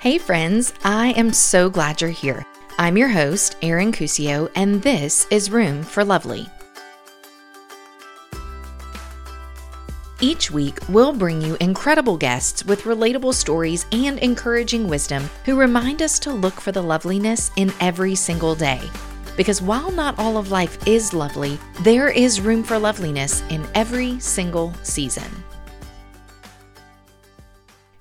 Hey, friends, I am so glad you're here. I'm your host, Erin Cuccio, and this is Room for Lovely. Each week, we'll bring you incredible guests with relatable stories and encouraging wisdom who remind us to look for the loveliness in every single day. Because while not all of life is lovely, there is room for loveliness in every single season.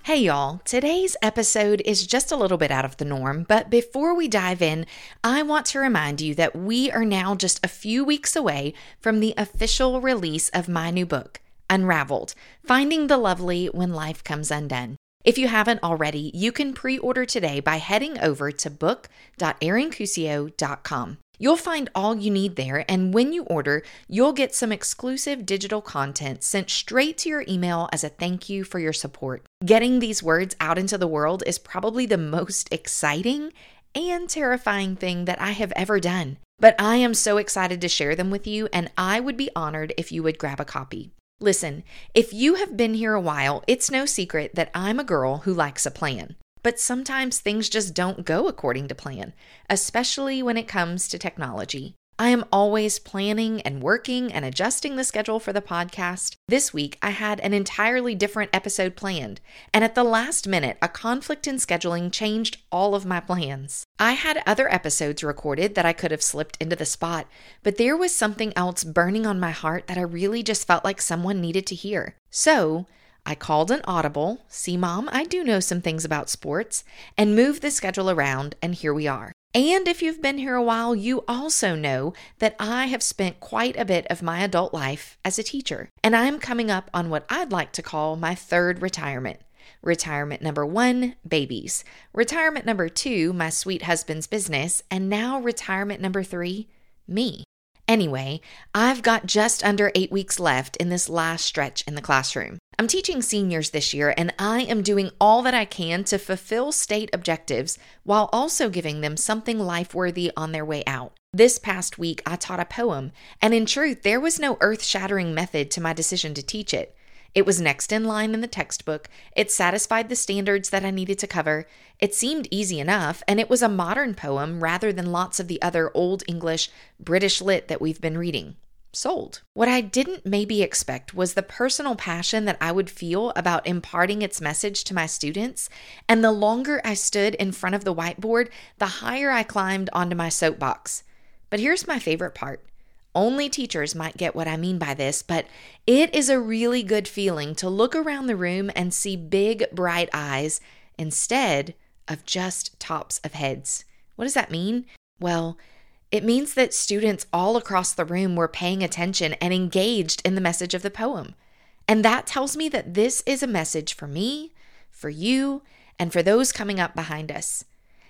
Hey y'all, today's episode is just a little bit out of the norm, but before we dive in, I want to remind you that we are now just a few weeks away from the official release of my new book. Unraveled Finding the Lovely When Life Comes Undone. If you haven't already, you can pre order today by heading over to book.erincuccio.com. You'll find all you need there, and when you order, you'll get some exclusive digital content sent straight to your email as a thank you for your support. Getting these words out into the world is probably the most exciting and terrifying thing that I have ever done. But I am so excited to share them with you, and I would be honored if you would grab a copy. Listen, if you have been here a while, it's no secret that I'm a girl who likes a plan. But sometimes things just don't go according to plan, especially when it comes to technology. I am always planning and working and adjusting the schedule for the podcast. This week, I had an entirely different episode planned, and at the last minute, a conflict in scheduling changed all of my plans. I had other episodes recorded that I could have slipped into the spot, but there was something else burning on my heart that I really just felt like someone needed to hear. So, I called an audible, see, mom, I do know some things about sports, and moved the schedule around, and here we are. And if you've been here a while, you also know that I have spent quite a bit of my adult life as a teacher. And I'm coming up on what I'd like to call my third retirement. Retirement number one, babies. Retirement number two, my sweet husband's business. And now retirement number three, me. Anyway, I've got just under eight weeks left in this last stretch in the classroom. I'm teaching seniors this year, and I am doing all that I can to fulfill state objectives while also giving them something life worthy on their way out. This past week, I taught a poem, and in truth, there was no earth shattering method to my decision to teach it. It was next in line in the textbook. It satisfied the standards that I needed to cover. It seemed easy enough, and it was a modern poem rather than lots of the other Old English, British lit that we've been reading. Sold. What I didn't maybe expect was the personal passion that I would feel about imparting its message to my students. And the longer I stood in front of the whiteboard, the higher I climbed onto my soapbox. But here's my favorite part only teachers might get what I mean by this, but it is a really good feeling to look around the room and see big, bright eyes instead of just tops of heads. What does that mean? Well, it means that students all across the room were paying attention and engaged in the message of the poem. And that tells me that this is a message for me, for you, and for those coming up behind us.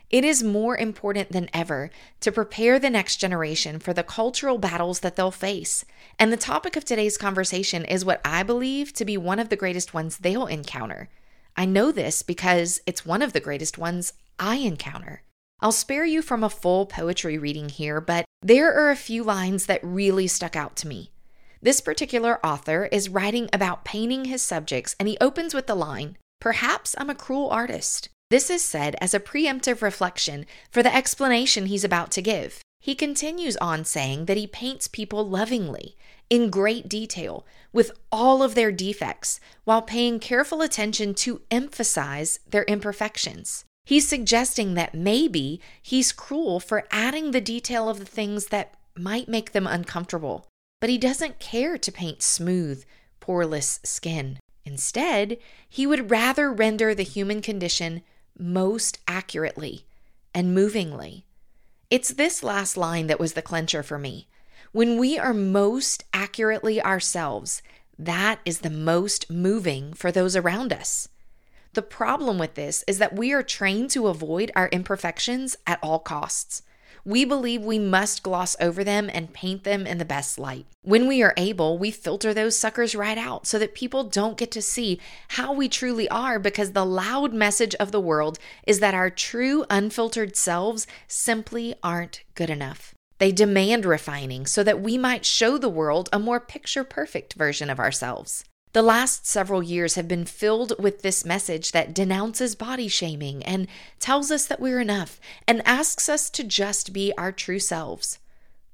It is more important than ever to prepare the next generation for the cultural battles that they'll face. And the topic of today's conversation is what I believe to be one of the greatest ones they'll encounter. I know this because it's one of the greatest ones I encounter. I'll spare you from a full poetry reading here, but there are a few lines that really stuck out to me. This particular author is writing about painting his subjects, and he opens with the line Perhaps I'm a cruel artist. This is said as a preemptive reflection for the explanation he's about to give. He continues on saying that he paints people lovingly, in great detail, with all of their defects, while paying careful attention to emphasize their imperfections. He's suggesting that maybe he's cruel for adding the detail of the things that might make them uncomfortable, but he doesn't care to paint smooth, poreless skin. Instead, he would rather render the human condition most accurately and movingly. It's this last line that was the clincher for me. When we are most accurately ourselves, that is the most moving for those around us. The problem with this is that we are trained to avoid our imperfections at all costs we believe we must gloss over them and paint them in the best light. When we are able, we filter those suckers right out so that people don't get to see how we truly are because the loud message of the world is that our true, unfiltered selves simply aren't good enough. They demand refining so that we might show the world a more picture perfect version of ourselves. The last several years have been filled with this message that denounces body shaming and tells us that we're enough and asks us to just be our true selves.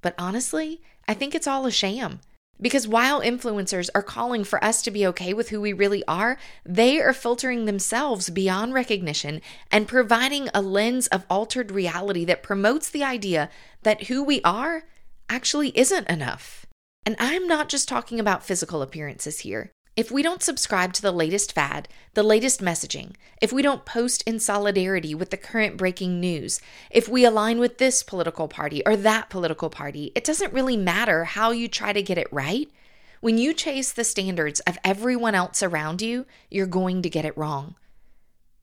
But honestly, I think it's all a sham. Because while influencers are calling for us to be okay with who we really are, they are filtering themselves beyond recognition and providing a lens of altered reality that promotes the idea that who we are actually isn't enough. And I'm not just talking about physical appearances here. If we don't subscribe to the latest fad, the latest messaging, if we don't post in solidarity with the current breaking news, if we align with this political party or that political party, it doesn't really matter how you try to get it right. When you chase the standards of everyone else around you, you're going to get it wrong.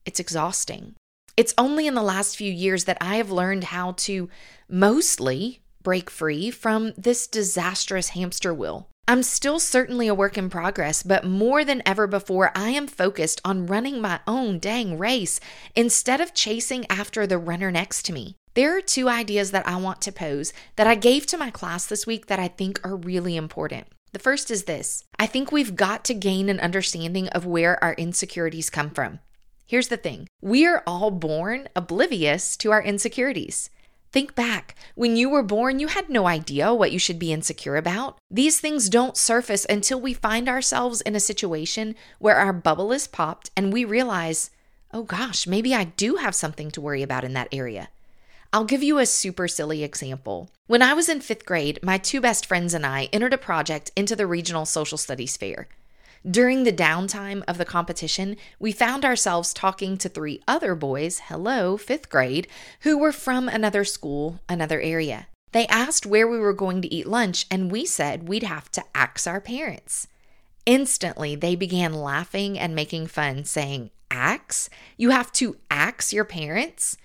It's exhausting. It's only in the last few years that I have learned how to mostly break free from this disastrous hamster wheel. I'm still certainly a work in progress, but more than ever before, I am focused on running my own dang race instead of chasing after the runner next to me. There are two ideas that I want to pose that I gave to my class this week that I think are really important. The first is this I think we've got to gain an understanding of where our insecurities come from. Here's the thing we are all born oblivious to our insecurities. Think back. When you were born, you had no idea what you should be insecure about. These things don't surface until we find ourselves in a situation where our bubble is popped and we realize, oh gosh, maybe I do have something to worry about in that area. I'll give you a super silly example. When I was in fifth grade, my two best friends and I entered a project into the regional social studies fair. During the downtime of the competition, we found ourselves talking to three other boys, hello, fifth grade, who were from another school, another area. They asked where we were going to eat lunch, and we said we'd have to ax our parents. Instantly, they began laughing and making fun, saying, Ax? You have to ax your parents?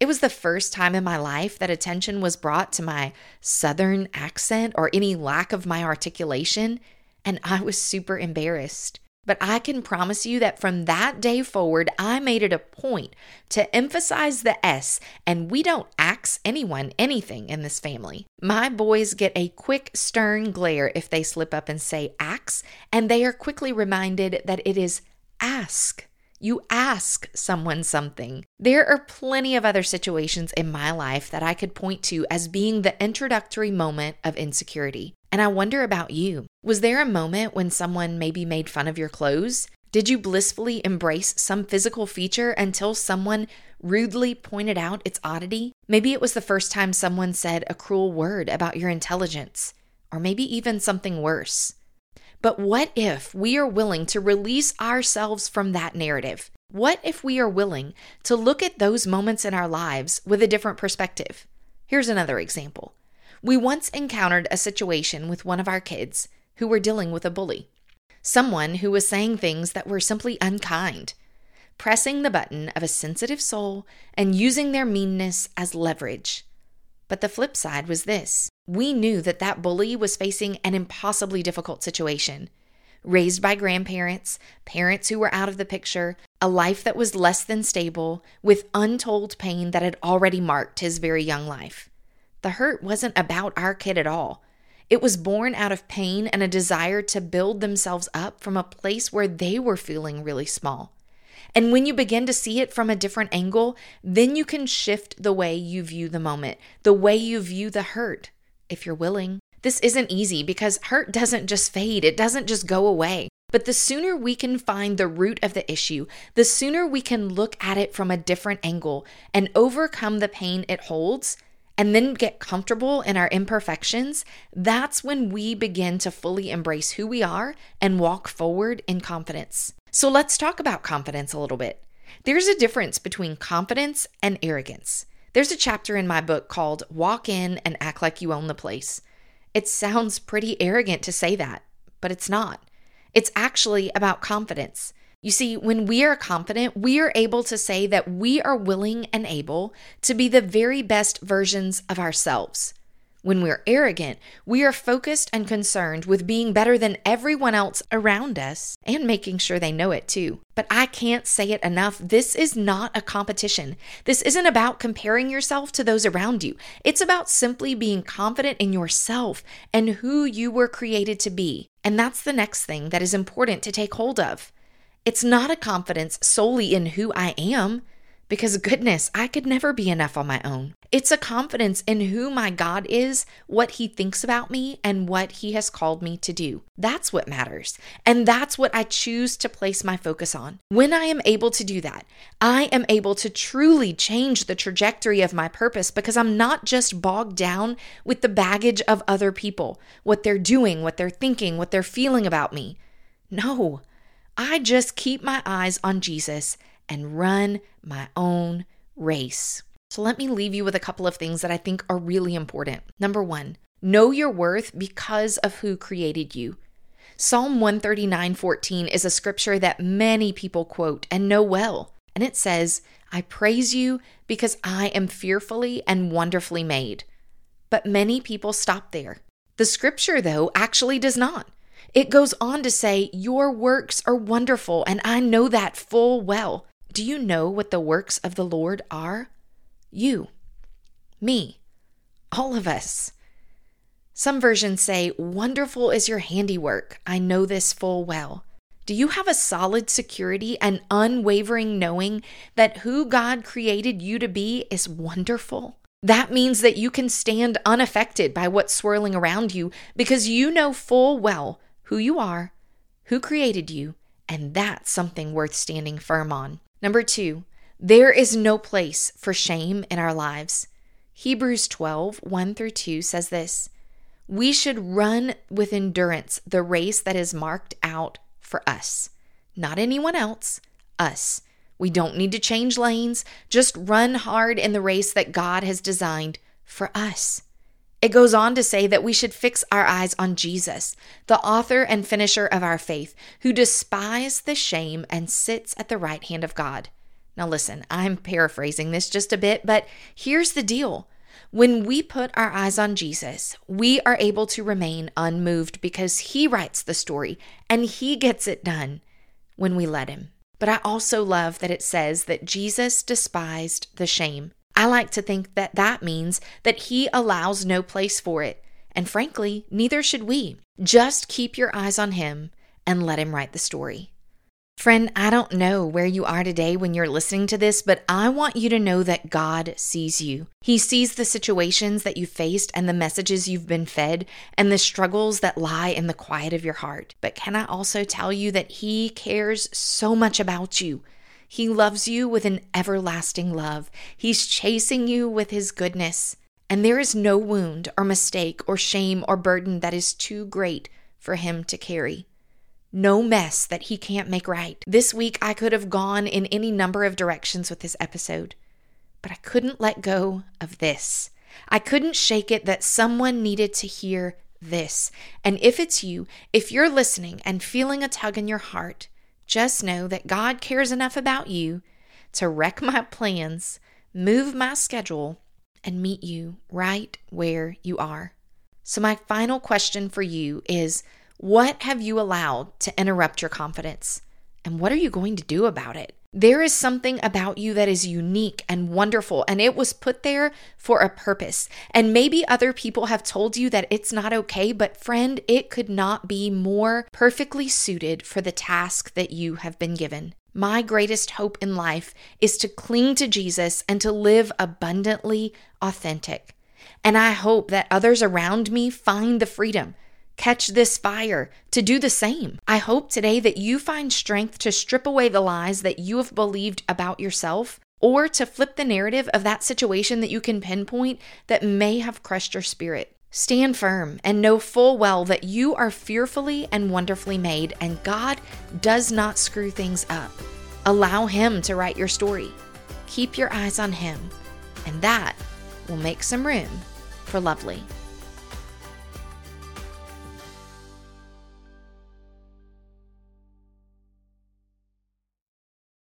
It was the first time in my life that attention was brought to my southern accent or any lack of my articulation and I was super embarrassed. But I can promise you that from that day forward, I made it a point to emphasize the S, and we don't ax anyone anything in this family. My boys get a quick, stern glare if they slip up and say ax, and they are quickly reminded that it is ask. You ask someone something. There are plenty of other situations in my life that I could point to as being the introductory moment of insecurity. And I wonder about you. Was there a moment when someone maybe made fun of your clothes? Did you blissfully embrace some physical feature until someone rudely pointed out its oddity? Maybe it was the first time someone said a cruel word about your intelligence, or maybe even something worse. But what if we are willing to release ourselves from that narrative? What if we are willing to look at those moments in our lives with a different perspective? Here's another example. We once encountered a situation with one of our kids who were dealing with a bully, someone who was saying things that were simply unkind, pressing the button of a sensitive soul and using their meanness as leverage. But the flip side was this we knew that that bully was facing an impossibly difficult situation. Raised by grandparents, parents who were out of the picture, a life that was less than stable, with untold pain that had already marked his very young life. The hurt wasn't about our kid at all. It was born out of pain and a desire to build themselves up from a place where they were feeling really small. And when you begin to see it from a different angle, then you can shift the way you view the moment, the way you view the hurt, if you're willing. This isn't easy because hurt doesn't just fade, it doesn't just go away. But the sooner we can find the root of the issue, the sooner we can look at it from a different angle and overcome the pain it holds, and then get comfortable in our imperfections, that's when we begin to fully embrace who we are and walk forward in confidence. So let's talk about confidence a little bit. There's a difference between confidence and arrogance. There's a chapter in my book called Walk In and Act Like You Own the Place. It sounds pretty arrogant to say that, but it's not. It's actually about confidence. You see, when we are confident, we are able to say that we are willing and able to be the very best versions of ourselves. When we're arrogant, we are focused and concerned with being better than everyone else around us and making sure they know it too. But I can't say it enough. This is not a competition. This isn't about comparing yourself to those around you. It's about simply being confident in yourself and who you were created to be. And that's the next thing that is important to take hold of. It's not a confidence solely in who I am. Because goodness, I could never be enough on my own. It's a confidence in who my God is, what He thinks about me, and what He has called me to do. That's what matters. And that's what I choose to place my focus on. When I am able to do that, I am able to truly change the trajectory of my purpose because I'm not just bogged down with the baggage of other people, what they're doing, what they're thinking, what they're feeling about me. No, I just keep my eyes on Jesus and run my own race. So let me leave you with a couple of things that I think are really important. Number one, know your worth because of who created you. Psalm 139:14 is a scripture that many people quote and know well. And it says, I praise you because I am fearfully and wonderfully made. But many people stop there. The scripture, though, actually does not. It goes on to say, Your works are wonderful, and I know that full well. Do you know what the works of the Lord are? You, me, all of us. Some versions say, Wonderful is your handiwork. I know this full well. Do you have a solid security and unwavering knowing that who God created you to be is wonderful? That means that you can stand unaffected by what's swirling around you because you know full well who you are, who created you, and that's something worth standing firm on. Number two, there is no place for shame in our lives. Hebrews 12, 1 through 2 says this We should run with endurance the race that is marked out for us, not anyone else, us. We don't need to change lanes, just run hard in the race that God has designed for us. It goes on to say that we should fix our eyes on Jesus, the author and finisher of our faith, who despised the shame and sits at the right hand of God. Now, listen, I'm paraphrasing this just a bit, but here's the deal. When we put our eyes on Jesus, we are able to remain unmoved because He writes the story and He gets it done when we let Him. But I also love that it says that Jesus despised the shame. I like to think that that means that He allows no place for it. And frankly, neither should we. Just keep your eyes on Him and let Him write the story. Friend, I don't know where you are today when you're listening to this, but I want you to know that God sees you. He sees the situations that you faced and the messages you've been fed and the struggles that lie in the quiet of your heart. But can I also tell you that He cares so much about you? He loves you with an everlasting love. He's chasing you with His goodness. And there is no wound or mistake or shame or burden that is too great for Him to carry. No mess that He can't make right. This week, I could have gone in any number of directions with this episode, but I couldn't let go of this. I couldn't shake it that someone needed to hear this. And if it's you, if you're listening and feeling a tug in your heart, just know that God cares enough about you to wreck my plans, move my schedule, and meet you right where you are. So, my final question for you is what have you allowed to interrupt your confidence? And what are you going to do about it? There is something about you that is unique and wonderful, and it was put there for a purpose. And maybe other people have told you that it's not okay, but friend, it could not be more perfectly suited for the task that you have been given. My greatest hope in life is to cling to Jesus and to live abundantly authentic. And I hope that others around me find the freedom catch this fire, to do the same. I hope today that you find strength to strip away the lies that you have believed about yourself or to flip the narrative of that situation that you can pinpoint that may have crushed your spirit. Stand firm and know full well that you are fearfully and wonderfully made, and God does not screw things up. Allow Him to write your story. Keep your eyes on Him, and that will make some room for lovely.